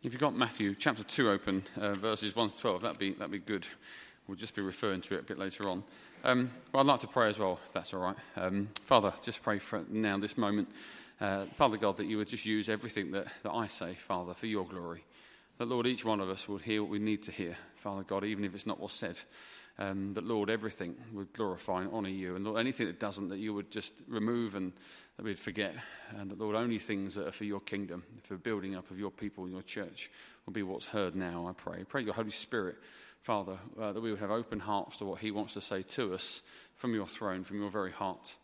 If you've got Matthew chapter 2 open, uh, verses 1 to 12, that'd be, that'd be good. We'll just be referring to it a bit later on. Um, well, I'd like to pray as well, if that's all right. Um, Father, just pray for now, this moment. Uh, Father God, that you would just use everything that, that I say, Father, for your glory. That, Lord, each one of us would hear what we need to hear, Father God, even if it's not what's said. Um, that, Lord, everything would glorify and honour you. And, Lord, anything that doesn't, that you would just remove and that we'd forget. And that, Lord, only things that are for your kingdom, for building up of your people and your church, will be what's heard now, I pray. Pray your Holy Spirit, Father, uh, that we would have open hearts to what He wants to say to us from your throne, from your very heart.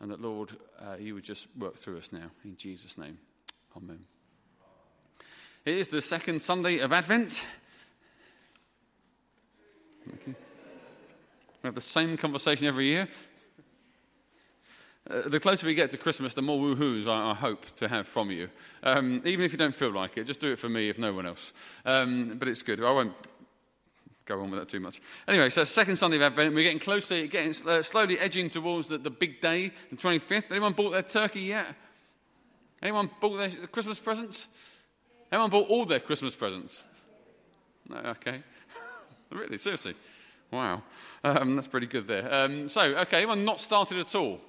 And that, Lord, uh, you would just work through us now. In Jesus' name. Amen. It is the second Sunday of Advent. We have the same conversation every year. Uh, the closer we get to Christmas, the more woohoos I, I hope to have from you. Um, even if you don't feel like it, just do it for me if no one else. Um, but it's good. I won't go on with that too much. Anyway, so second Sunday of Advent, we're getting closer, getting uh, slowly edging towards the, the big day, the 25th. Anyone bought their turkey yet? Anyone bought their Christmas presents? Anyone bought all their Christmas presents? No, okay. really, seriously. Wow. Um, that's pretty good there. Um, so, okay, anyone not started at all?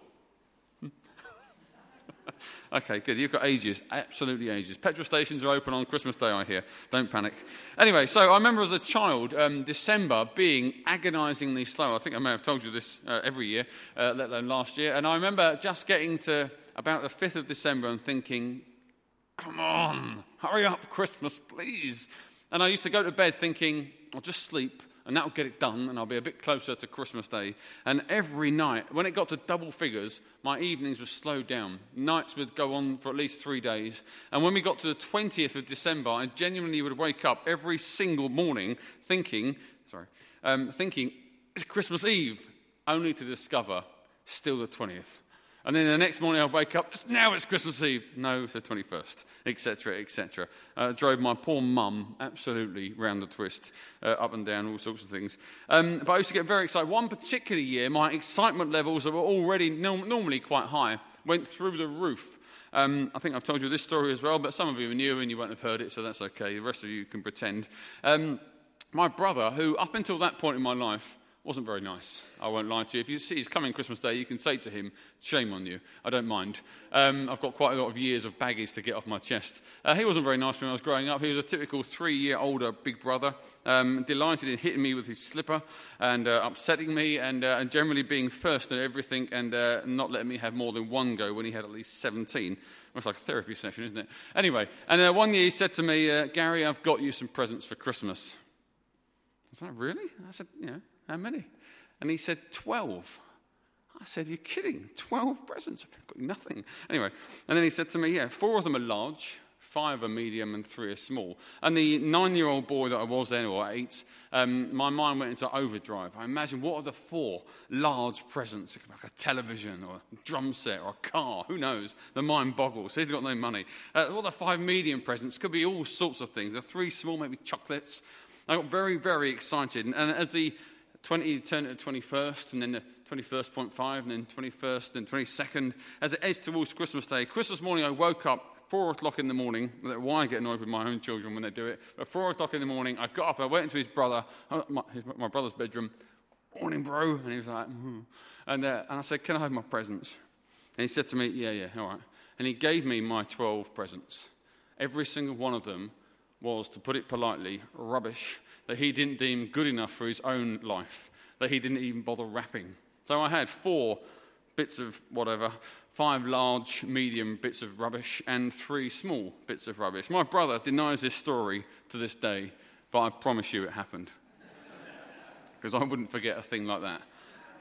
okay, good. You've got ages, absolutely ages. Petrol stations are open on Christmas Day, I hear. Don't panic. Anyway, so I remember as a child, um, December being agonizingly slow. I think I may have told you this uh, every year, uh, let alone last year. And I remember just getting to about the 5th of December and thinking, come on, hurry up, Christmas, please. And I used to go to bed thinking, I'll just sleep and that'll get it done, and I'll be a bit closer to Christmas Day. And every night, when it got to double figures, my evenings were slowed down. Nights would go on for at least three days. And when we got to the 20th of December, I genuinely would wake up every single morning thinking, sorry, um, thinking, it's Christmas Eve, only to discover still the 20th. And then the next morning I wake up, now it's Christmas Eve. No, it's the 21st, etc., etc. Uh, drove my poor mum absolutely round the twist, uh, up and down, all sorts of things. Um, but I used to get very excited. One particular year, my excitement levels that were already no- normally quite high went through the roof. Um, I think I've told you this story as well, but some of you are new and you won't have heard it, so that's okay. The rest of you can pretend. Um, my brother, who up until that point in my life wasn't very nice. I won't lie to you. If you see he's coming Christmas Day, you can say to him, Shame on you. I don't mind. Um, I've got quite a lot of years of baggage to get off my chest. Uh, he wasn't very nice when I was growing up. He was a typical three year older big brother, um, delighted in hitting me with his slipper and uh, upsetting me and, uh, and, generally being first at everything and uh, not letting me have more than one go when he had at least 17. It's like a therapy session, isn't it? Anyway, and uh, one year he said to me, uh, Gary, I've got you some presents for Christmas. I said, Really? I said, Yeah. How many? And he said, 12. I said, You're kidding. 12 presents. I've got nothing. Anyway, and then he said to me, Yeah, four of them are large, five are medium, and three are small. And the nine year old boy that I was then, or eight, um, my mind went into overdrive. I imagined what are the four large presents? Like a television, or a drum set, or a car. Who knows? The mind boggles. He's got no money. Uh, what are the five medium presents? Could be all sorts of things. The three small, maybe chocolates. I got very, very excited. And, and as the 20 turn to the 21st, and then the 21st.5, and then 21st and 22nd, as it edged towards Christmas Day. Christmas morning, I woke up four o'clock in the morning. Why I get annoyed with my own children when they do it? But four o'clock in the morning, I got up, I went into his brother, uh, my, his, my brother's bedroom. Morning, bro. And he was like, mm. and, uh, and I said, Can I have my presents? And he said to me, Yeah, yeah, all right. And he gave me my 12 presents. Every single one of them was, to put it politely, rubbish that he didn't deem good enough for his own life, that he didn't even bother wrapping. So I had four bits of whatever, five large, medium bits of rubbish, and three small bits of rubbish. My brother denies this story to this day, but I promise you it happened. Because I wouldn't forget a thing like that.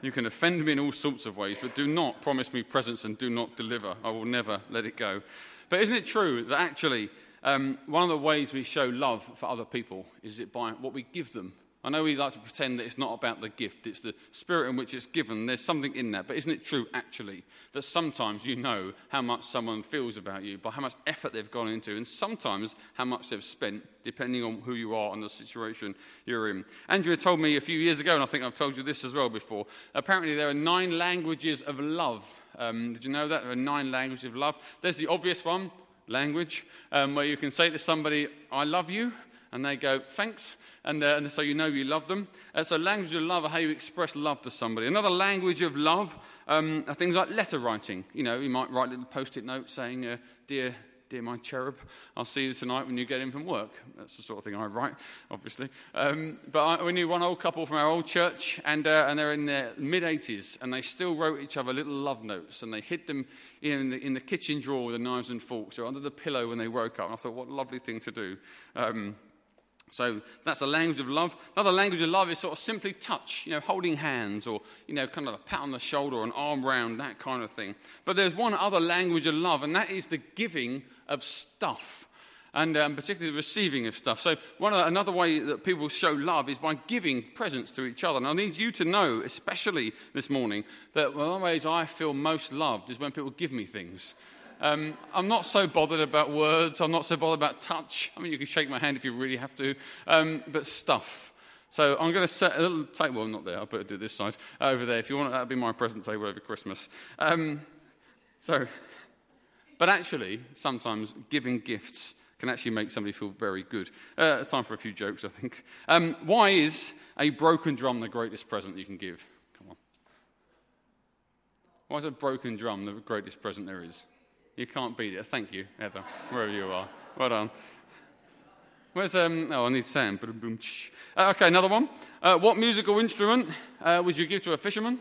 You can offend me in all sorts of ways, but do not promise me presents and do not deliver. I will never let it go. But isn't it true that actually um, one of the ways we show love for other people is it by what we give them. I know we like to pretend that it's not about the gift, it's the spirit in which it's given. There's something in that. But isn't it true, actually, that sometimes you know how much someone feels about you by how much effort they've gone into, and sometimes how much they've spent, depending on who you are and the situation you're in? Andrea told me a few years ago, and I think I've told you this as well before, apparently there are nine languages of love. Um, did you know that? There are nine languages of love. There's the obvious one language, um, where you can say to somebody, I love you, and they go, thanks, and, uh, and so you know you love them. Uh, so, language of love how you express love to somebody. Another language of love um, are things like letter writing. You know, you might write a little post it note saying, uh, Dear Dear my cherub, I'll see you tonight when you get in from work. That's the sort of thing I write, obviously. Um, but I, we knew one old couple from our old church, and, uh, and they're in their mid 80s, and they still wrote each other little love notes, and they hid them in the, in the kitchen drawer with the knives and forks, or under the pillow when they woke up. And I thought, what a lovely thing to do. Um, so that's a language of love. Another language of love is sort of simply touch, you know, holding hands or, you know, kind of a pat on the shoulder or an arm round, that kind of thing. But there's one other language of love, and that is the giving of stuff. And um, particularly the receiving of stuff. So, one the, another way that people show love is by giving presents to each other. And I need you to know, especially this morning, that one of the ways I feel most loved is when people give me things. Um, I'm not so bothered about words. I'm not so bothered about touch. I mean, you can shake my hand if you really have to, um, but stuff. So I'm going to set a little table. Well, not there. I'll put it to this side over there. If you want, that'll be my present table over Christmas. Um, so, but actually, sometimes giving gifts can actually make somebody feel very good. Uh, time for a few jokes, I think. Um, why is a broken drum the greatest present you can give? Come on. Why is a broken drum the greatest present there is? You can't beat it. Thank you, Heather, wherever you are. Well done. Where's, um, oh, I need Sam. Uh, okay, another one. Uh, what musical instrument uh, would you give to a fisherman?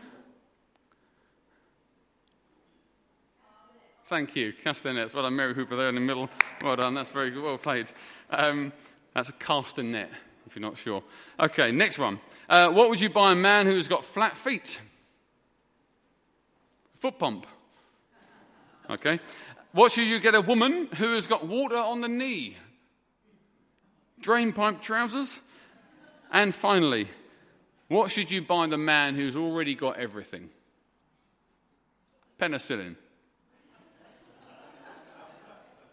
Thank you, castanets. Well done, Mary Hooper there in the middle. Well done, that's very good. Well played. Um, that's a castanet, if you're not sure. Okay, next one. Uh, what would you buy a man who's got flat feet? Foot pump. Okay. What should you get a woman who has got water on the knee? Drain pipe trousers? And finally, what should you buy the man who's already got everything? Penicillin.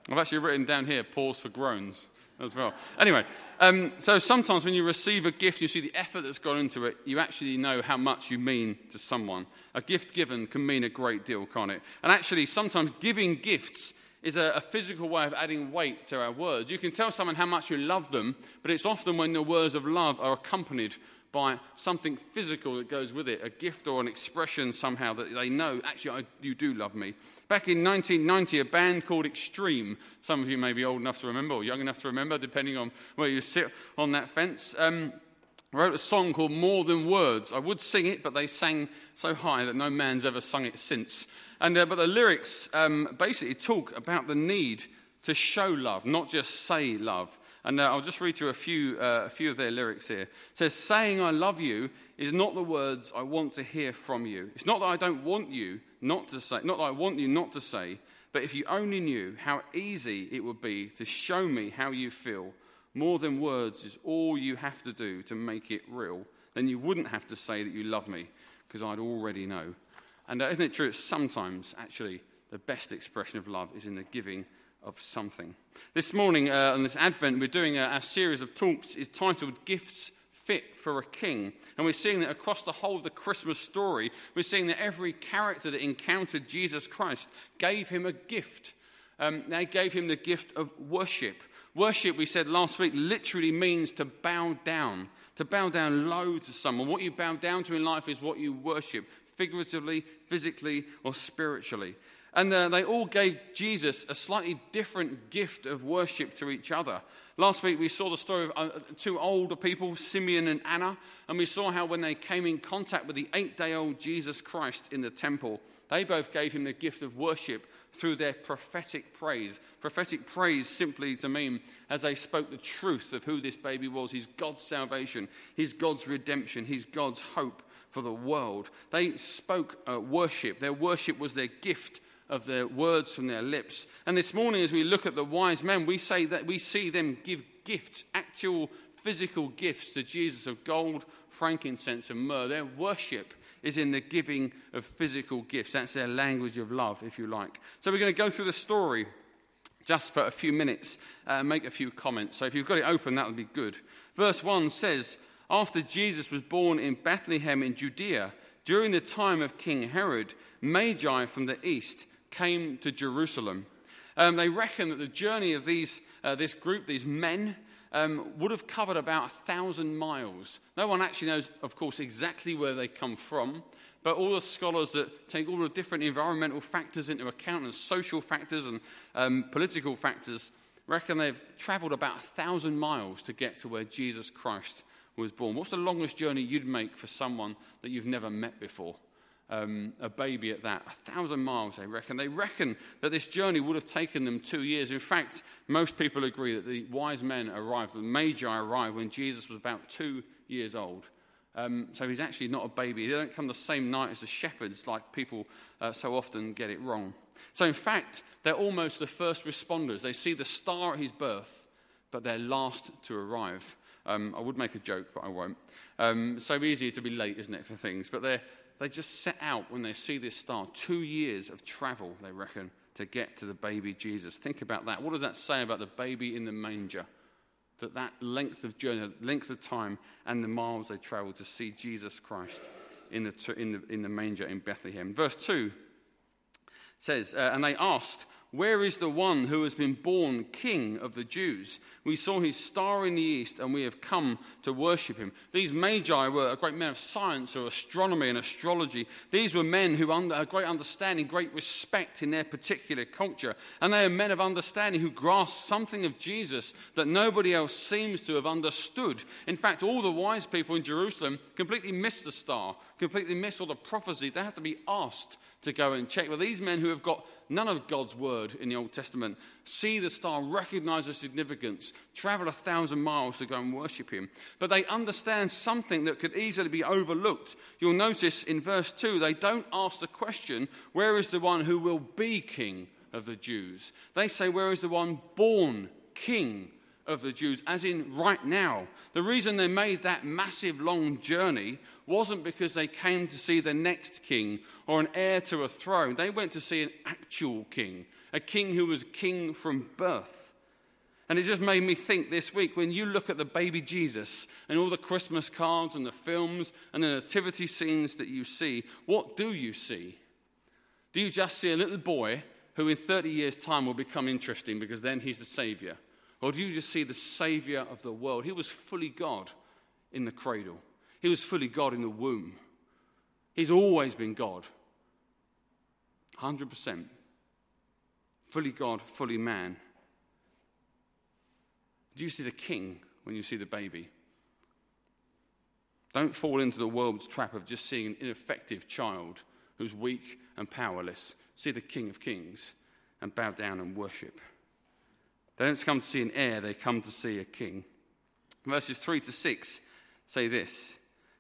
I've actually written down here pause for groans as well. Anyway, um, so sometimes when you receive a gift, you see the effort that's gone into it, you actually know how much you mean to someone. A gift given can mean a great deal, can't it? And actually, sometimes giving gifts is a, a, physical way of adding weight to our words. You can tell someone how much you love them, but it's often when the words of love are accompanied by something physical that goes with it, a gift or an expression somehow that they know, actually, I, you do love me. Back in 1990, a band called Extreme, some of you may be old enough to remember or young enough to remember, depending on where you sit on that fence, um, wrote a song called More Than Words. I would sing it, but they sang so high that no man's ever sung it since. And, uh, but the lyrics um, basically talk about the need to show love, not just say love. And uh, I'll just read you a few, uh, a few of their lyrics here. It says, Saying I love you is not the words I want to hear from you. It's not that I don't want you not to say, not that I want you not to say, but if you only knew how easy it would be to show me how you feel, more than words is all you have to do to make it real, then you wouldn't have to say that you love me, because I'd already know. And uh, isn't it true? that Sometimes, actually, the best expression of love is in the giving of something. This morning, uh, on this Advent, we're doing a, series of talks is titled Gifts Fit for a King. And we're seeing that across the whole of the Christmas story, we're seeing that every character that encountered Jesus Christ gave him a gift. Um, they gave him the gift of worship. Worship, we said last week, literally means to bow down, to bow down low to someone. What you bow down to in life is what you worship, figuratively, physically, or spiritually. And uh, they all gave Jesus a slightly different gift of worship to each other. Last week we saw the story of uh, two older people, Simeon and Anna, and we saw how when they came in contact with the eight day old Jesus Christ in the temple, they both gave him the gift of worship through their prophetic praise. Prophetic praise simply to mean as they spoke the truth of who this baby was, his God's salvation, his God's redemption, his God's hope for the world. They spoke uh, worship. Their worship was their gift of their words from their lips. And this morning, as we look at the wise men, we say that we see them give gifts, actual physical gifts to Jesus of gold, frankincense, and myrrh. Their worship is in the giving of physical gifts. That's their language of love, if you like. So we're going to go through the story just for a few minutes and uh, make a few comments. So if you've got it open, that would be good. Verse 1 says, After Jesus was born in Bethlehem in Judea, during the time of King Herod, Magi from the east came to Jerusalem. Um, they reckon that the journey of these, uh, this group, these men, um, would have covered about a thousand miles. No one actually knows, of course, exactly where they come from, but all the scholars that take all the different environmental factors into account and social factors and um, political factors reckon they've traveled about a thousand miles to get to where Jesus Christ was born. What's the longest journey you'd make for someone that you've never met before? Um, a baby at that. A thousand miles, they reckon. They reckon that this journey would have taken them two years. In fact, most people agree that the wise men arrived, the Magi arrived when Jesus was about two years old. Um, so he's actually not a baby. They don't come the same night as the shepherds, like people uh, so often get it wrong. So, in fact, they're almost the first responders. They see the star at his birth, but they're last to arrive. Um, I would make a joke, but I won't. Um, so easy to be late, isn't it, for things? But they they just set out when they see this star. Two years of travel, they reckon, to get to the baby Jesus. Think about that. What does that say about the baby in the manger? That that length of journey, length of time, and the miles they traveled to see Jesus Christ in the, in the, in the manger in Bethlehem. Verse 2 says, uh, And they asked, where is the one who has been born king of the Jews? We saw his star in the east and we have come to worship him. These magi were a great men of science or astronomy and astrology. These were men who had a great understanding, great respect in their particular culture. And they are men of understanding who grasp something of Jesus that nobody else seems to have understood. In fact, all the wise people in Jerusalem completely missed the star, completely missed all the prophecy. They have to be asked to go and check. But these men who have got none of God's word in the Old Testament see the star, recognize the significance, travel a thousand miles to go and worship him. But they understand something that could easily be overlooked. You'll notice in verse 2, they don't ask the question, Where is the one who will be king of the Jews? They say, Where is the one born king of the Jews, as in right now. The reason they made that massive long journey wasn't because they came to see the next king or an heir to a throne. They went to see an actual king, a king who was king from birth. And it just made me think this week when you look at the baby Jesus and all the Christmas cards and the films and the nativity scenes that you see, what do you see? Do you just see a little boy who in 30 years' time will become interesting because then he's the savior? Or do you just see the savior of the world? He was fully God in the cradle. He was fully God in the womb. He's always been God. 100%. Fully God, fully man. Do you see the king when you see the baby? Don't fall into the world's trap of just seeing an ineffective child who's weak and powerless. See the King of Kings and bow down and worship. They don't come to see an heir, they come to see a king. Verses 3 to 6 say this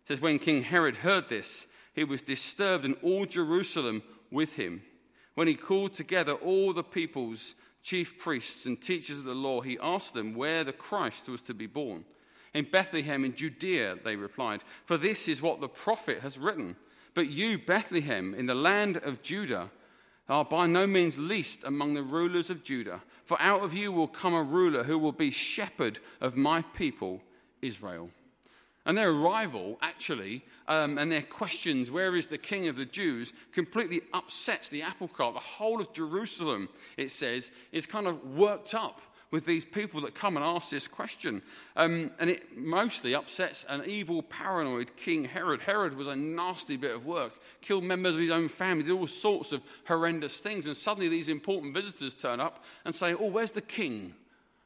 it says, When King Herod heard this, he was disturbed, and all Jerusalem with him. When he called together all the people's chief priests and teachers of the law, he asked them where the Christ was to be born. In Bethlehem in Judea, they replied, for this is what the prophet has written. But you, Bethlehem, in the land of Judah, are by no means least among the rulers of Judah, for out of you will come a ruler who will be shepherd of my people, Israel. And their arrival, actually, um, and their questions, where is the king of the Jews, completely upsets the apple cart. The whole of Jerusalem, it says, is kind of worked up with these people that come and ask this question. Um, and it mostly upsets an evil, paranoid King Herod. Herod was a nasty bit of work, killed members of his own family, did all sorts of horrendous things. And suddenly these important visitors turn up and say, Oh, where's the king?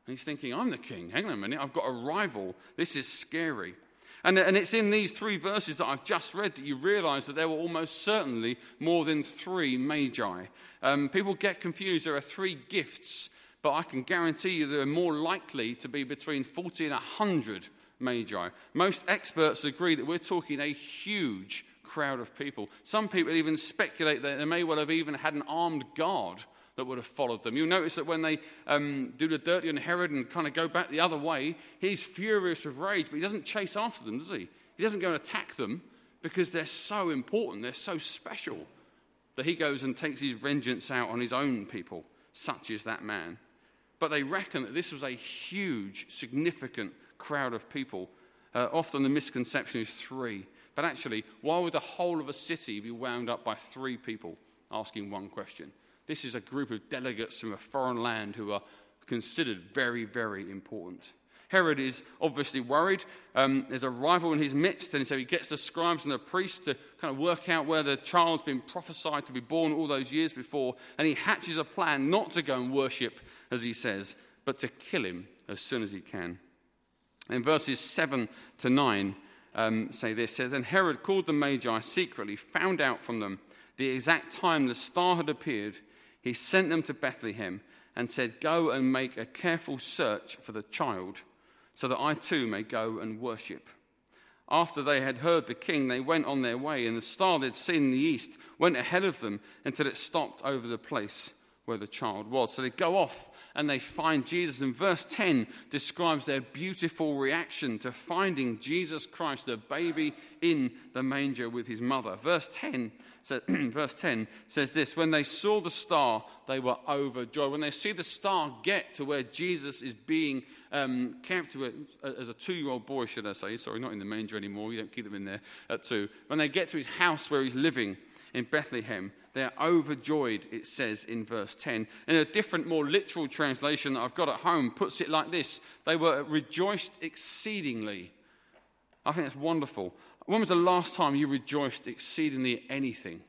And he's thinking, I'm the king. Hang on a minute, I've got a rival. This is scary. And, and it's in these three verses that I've just read that you realize that there were almost certainly more than three magi. Um, people get confused. There are three gifts, but I can guarantee you there are more likely to be between 40 and 100 magi. Most experts agree that we're talking a huge crowd of people. Some people even speculate that they may well have even had an armed guard that would have followed them. You'll notice that when they um, do the dirty on Herod and kind of go back the other way, he's furious with rage, but he doesn't chase after them, does he? He doesn't go and attack them because they're so important, they're so special, that he goes and takes his vengeance out on his own people. Such is that man. But they reckon that this was a huge, significant crowd of people. Uh, often the misconception is three. But actually, why would the whole of a city be wound up by three people asking one question? This is a group of delegates from a foreign land who are considered very, very important. Herod is obviously worried. Um, there's a rival in his midst, and so he gets the scribes and the priests to kind of work out where the child's been prophesied to be born all those years before, and he hatches a plan not to go and worship, as he says, but to kill him as soon as he can. In verses 7 to 9, um, say this says, And Herod called the Magi secretly, found out from them the exact time the star had appeared. He sent them to Bethlehem and said, Go and make a careful search for the child, so that I too may go and worship. After they had heard the king, they went on their way, and the star they'd seen in the east went ahead of them until it stopped over the place where the child was. So they go off and they find Jesus. And verse 10 describes their beautiful reaction to finding Jesus Christ, the baby in the manger with his mother. Verse 10 says, verse 10 says this When they saw the star, they were overjoyed. When they see the star get to where Jesus is being um, kept as a two year old boy, should I say, sorry, not in the manger anymore, you don't keep them in there at two. When they get to his house where he's living, in Bethlehem. They're overjoyed, it says in verse 10. In a different, more literal translation that I've got at home, puts it like this They were rejoiced exceedingly. I think that's wonderful. When was the last time you rejoiced exceedingly at anything?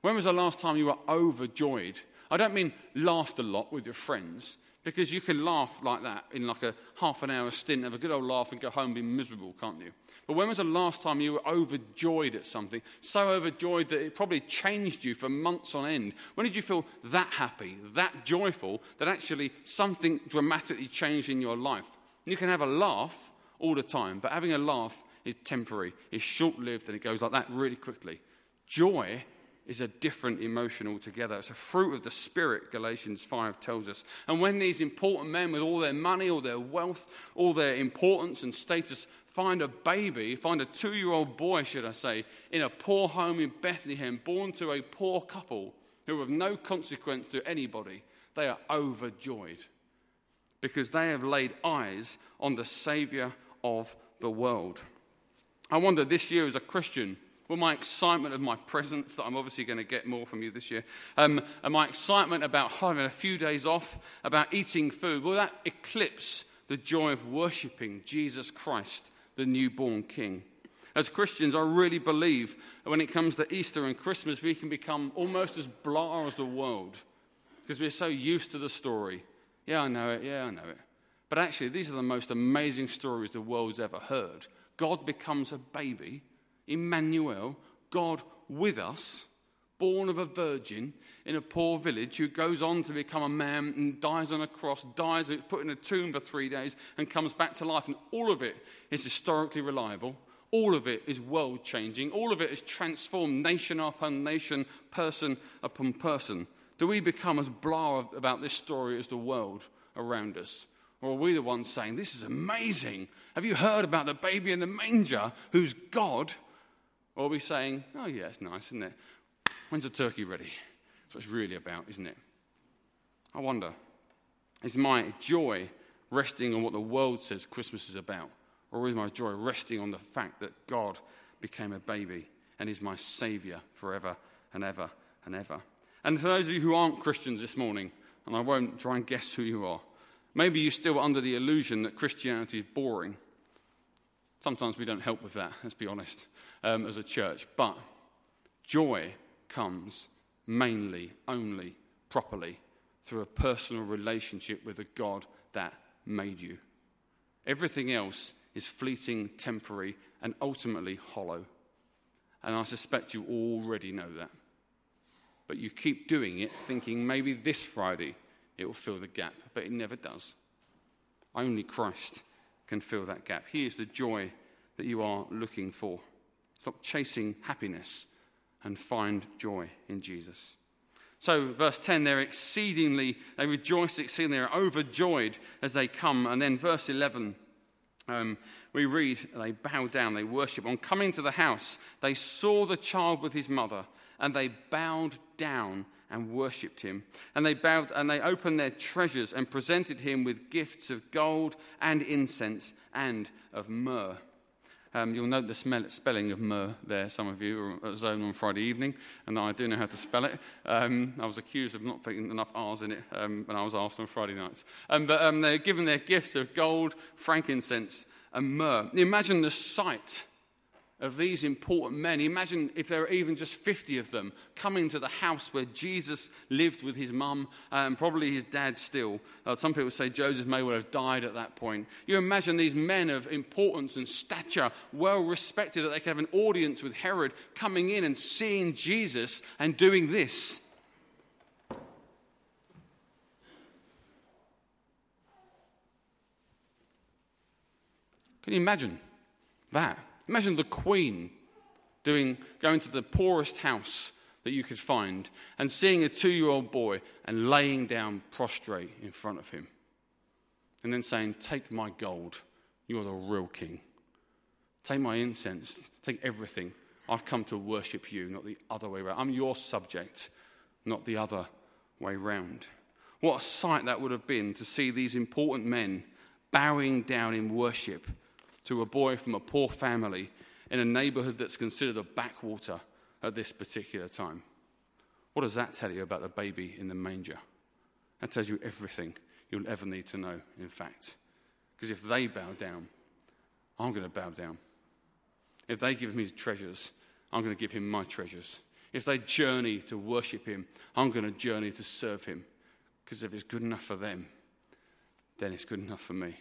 When was the last time you were overjoyed? I don't mean laughed a lot with your friends, because you can laugh like that in like a half an hour stint, have a good old laugh, and go home and be miserable, can't you? But when was the last time you were overjoyed at something? So overjoyed that it probably changed you for months on end. When did you feel that happy, that joyful, that actually something dramatically changed in your life? You can have a laugh all the time, but having a laugh is temporary, is short lived, and it goes like that really quickly. Joy is a different emotion altogether. It's a fruit of the Spirit, Galatians 5 tells us. And when these important men, with all their money, all their wealth, all their importance and status, find a baby, find a two year old boy, should I say, in a poor home in Bethlehem, born to a poor couple who have no consequence to anybody, they are overjoyed because they have laid eyes on the Saviour of the world. I wonder this year as a Christian, will my excitement of my presence, that I'm obviously going to get more from you this year, um, and my excitement about having a few days off, about eating food, will that eclipse the joy of worshipping Jesus Christ the newborn king. As Christians, I really believe that when it comes to Easter and Christmas, we can become almost as blah as the world because we're so used to the story. Yeah, I know it. Yeah, I know it. But actually, these are the most amazing stories the world's ever heard. God becomes a baby, Emmanuel, God with us, born of a virgin in a poor village who goes on to become a man and dies on a cross, dies, put in a tomb for three days, and comes back to life. And all of it is historically reliable. All of it is world changing. All of it is transformed nation upon nation, person upon person. Do we become as blah about this story as the world around us? Or are we the ones saying, This is amazing? Have you heard about the baby in the manger who's God? Or are we saying, Oh, yeah, it's nice, isn't it? When's the turkey ready? That's what it's really about, isn't it? I wonder, is my joy resting on what the world says Christmas is about? Or is my joy resting on the fact that God became a baby and is my Saviour forever and ever and ever? And for those of you who aren't Christians this morning, and I won't try and guess who you are, maybe you're still under the illusion that Christianity is boring. Sometimes we don't help with that, let's be honest, um, as a church. But joy comes mainly, only, properly through a personal relationship with the God that made you. Everything else is fleeting, temporary, and ultimately hollow. And I suspect you already know that. But you keep doing it thinking maybe this Friday it will fill the gap, but it never does. Only Christ can fill that gap. He is the joy that you are looking for. Stop chasing happiness and find joy in Jesus. So, verse 10, they're exceedingly, they rejoice exceedingly, they're overjoyed as they come. And then, verse 11, um, we read, they bow down, they worship. On coming to the house, they saw the child with his mother, and they bowed down and worshipped him. And they bowed and they opened their treasures and presented him with gifts of gold and incense and of myrrh. Um, you'll note the smell, spelling of myrrh there, some of you are at Zone on Friday evening, and I do know how to spell it. Um, I was accused of not putting enough R's in it um, when I was asked on Friday nights. Um, but um, they're given their gifts of gold, frankincense, and myrrh. Imagine the sight of these important men. Imagine if there were even just 50 of them coming to the house where Jesus lived with his mum and probably his dad still. Uh, some people say Joseph may well have died at that point. You imagine these men of importance and stature, well respected, that they could have an audience with Herod coming in and seeing Jesus and doing this. Can you imagine that? Imagine the Queen doing, going to the poorest house that you could find and seeing a two year old boy and laying down prostrate in front of him. And then saying, Take my gold. You're the real king. Take my incense. Take everything. I've come to worship you, not the other way around. I'm your subject, not the other way round. What a sight that would have been to see these important men bowing down in worship to a boy from a poor family in a neighborhood that's considered a backwater at this particular time. What does that tell you about the baby in the manger? That tells you everything you'll ever need to know, in fact. Because if they bow down, I'm going to bow down. If they give me treasures, I'm going to give him my treasures. If they journey to worship him, I'm going to journey to serve him. Because if it's good enough for them, then it's good enough for me.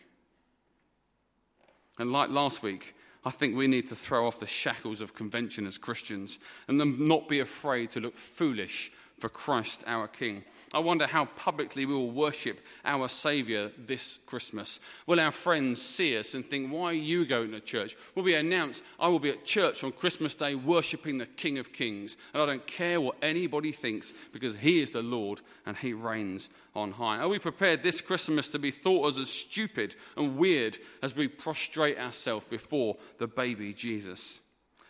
And like last week, I think we need to throw off the shackles of convention as Christians and not be afraid to look foolish for Christ our King. I wonder how publicly we will worship our Saviour this Christmas. Will our friends see us and think, why are you going to church? Will we announce, I will be at church on Christmas Day worshipping the King of Kings, and I don't care what anybody thinks because He is the Lord and He reigns on high? Are we prepared this Christmas to be thought as, as stupid and weird as we prostrate ourselves before the baby Jesus?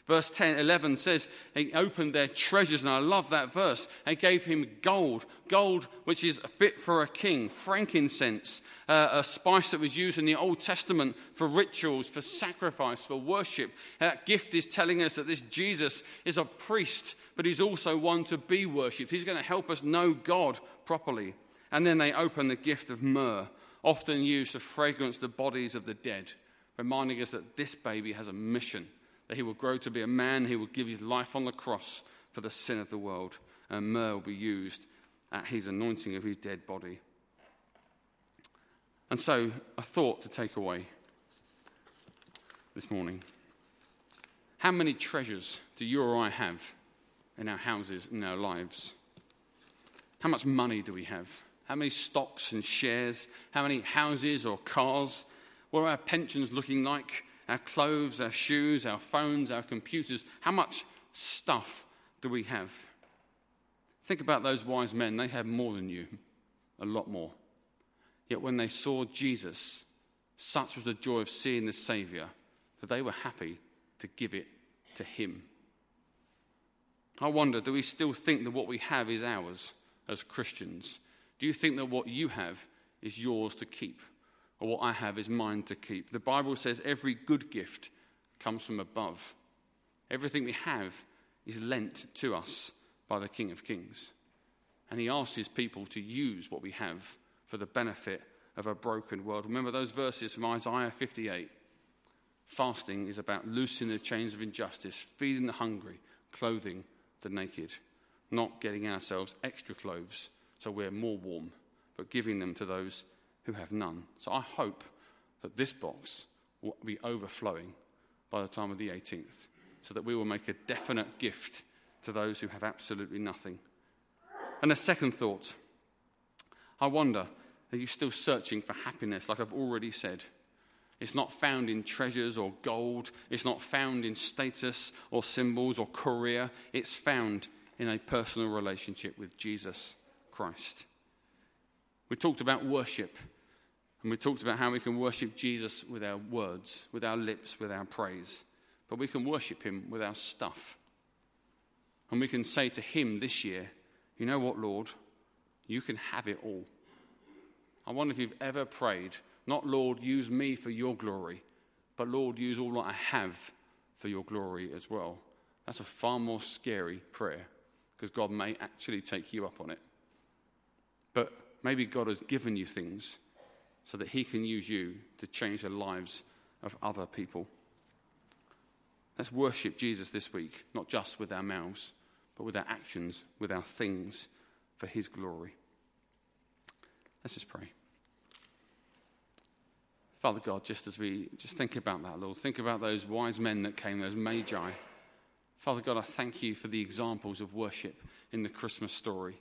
Verse 10, 11 says, He opened their treasures, and I love that verse. They gave him gold, gold which is fit for a king, frankincense, uh, a spice that was used in the Old Testament for rituals, for sacrifice, for worship. That gift is telling us that this Jesus is a priest, but he's also one to be worshipped. He's going to help us know God properly. And then they open the gift of myrrh, often used to fragrance the bodies of the dead, reminding us that this baby has a mission that he will grow to be a man, he will give his life on the cross for the sin of the world, and myrrh will be used at his anointing of his dead body. And so, a thought to take away this morning. How many treasures do you or I have in our houses, in our lives? How much money do we have? How many stocks and shares? How many houses or cars? What are our pensions looking like? Our clothes, our shoes, our phones, our computers. How much stuff do we have? Think about those wise men. They had more than you, a lot more. Yet when they saw Jesus, such was the joy of seeing the Savior that they were happy to give it to Him. I wonder do we still think that what we have is ours as Christians? Do you think that what you have is yours to keep? What I have is mine to keep. The Bible says every good gift comes from above. Everything we have is lent to us by the King of Kings. And he asks his people to use what we have for the benefit of a broken world. Remember those verses from Isaiah 58. Fasting is about loosing the chains of injustice, feeding the hungry, clothing the naked, not getting ourselves extra clothes so we're more warm, but giving them to those who have none. So I hope that this box will be overflowing by the time of the 18th, so that we will make a definite gift to those who have absolutely nothing. And a second thought I wonder, are you still searching for happiness, like I've already said? It's not found in treasures or gold. It's not found in status or symbols or career. It's found in a personal relationship with Jesus Christ. We talked about worship and we talked about how we can worship Jesus with our words, with our lips, with our praise. But we can worship him with our stuff. And we can say to him this year, You know what, Lord? You can have it all. I wonder if you've ever prayed, not Lord, use me for your glory, but Lord, use all that I have for your glory as well. That's a far more scary prayer because God may actually take you up on it. But maybe God has given you things so that He can use you to change the lives of other people. Let's worship Jesus this week, not just with our mouths, but with our actions, with our things, for His glory. Let's just pray. Father God, just as we just think about that, Lord, think about those wise men that came, those magi. Father God, I thank you for the examples of worship in the Christmas story.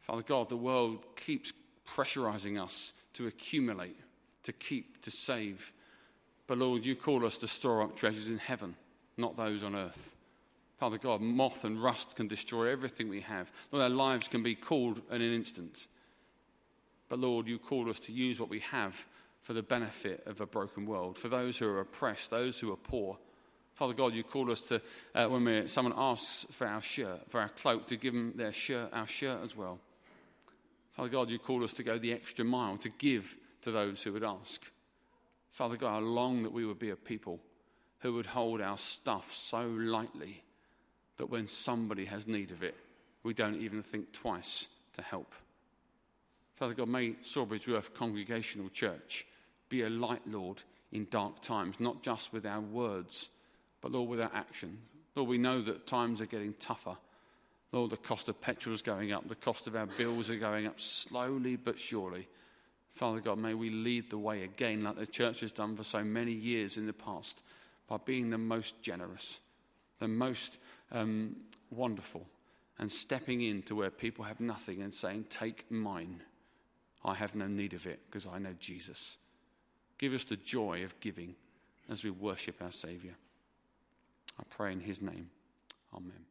Father God, the world keeps pressurizing us to accumulate, to keep, to save. But Lord, you call us to store up treasures in heaven, not those on earth. Father God, moth and rust can destroy everything we have. Lord, our lives can be called in an instant. But Lord, you call us to use what we have for the benefit of a broken world, for those who are oppressed, those who are poor. Father God, you call us to, uh, when someone asks for our shirt, for our cloak, to give them their shirt, our shirt as well. Father God, you call us to go the extra mile, to give to those who would ask. Father God, I long that we would be a people who would hold our stuff so lightly that when somebody has need of it, we don't even think twice to help. Father God, may Sawbridgeworth Congregational Church be a light, Lord, in dark times, not just with our words, but, Lord, with our action. Lord, we know that times are getting tougher. Lord, the cost of petrol is going up, the cost of our bills are going up slowly but surely. Father God, may we lead the way again, like the church has done for so many years in the past, by being the most generous, the most um, wonderful, and stepping into where people have nothing and saying, Take mine. I have no need of it because I know Jesus. Give us the joy of giving as we worship our Saviour. I pray in his name. Amen.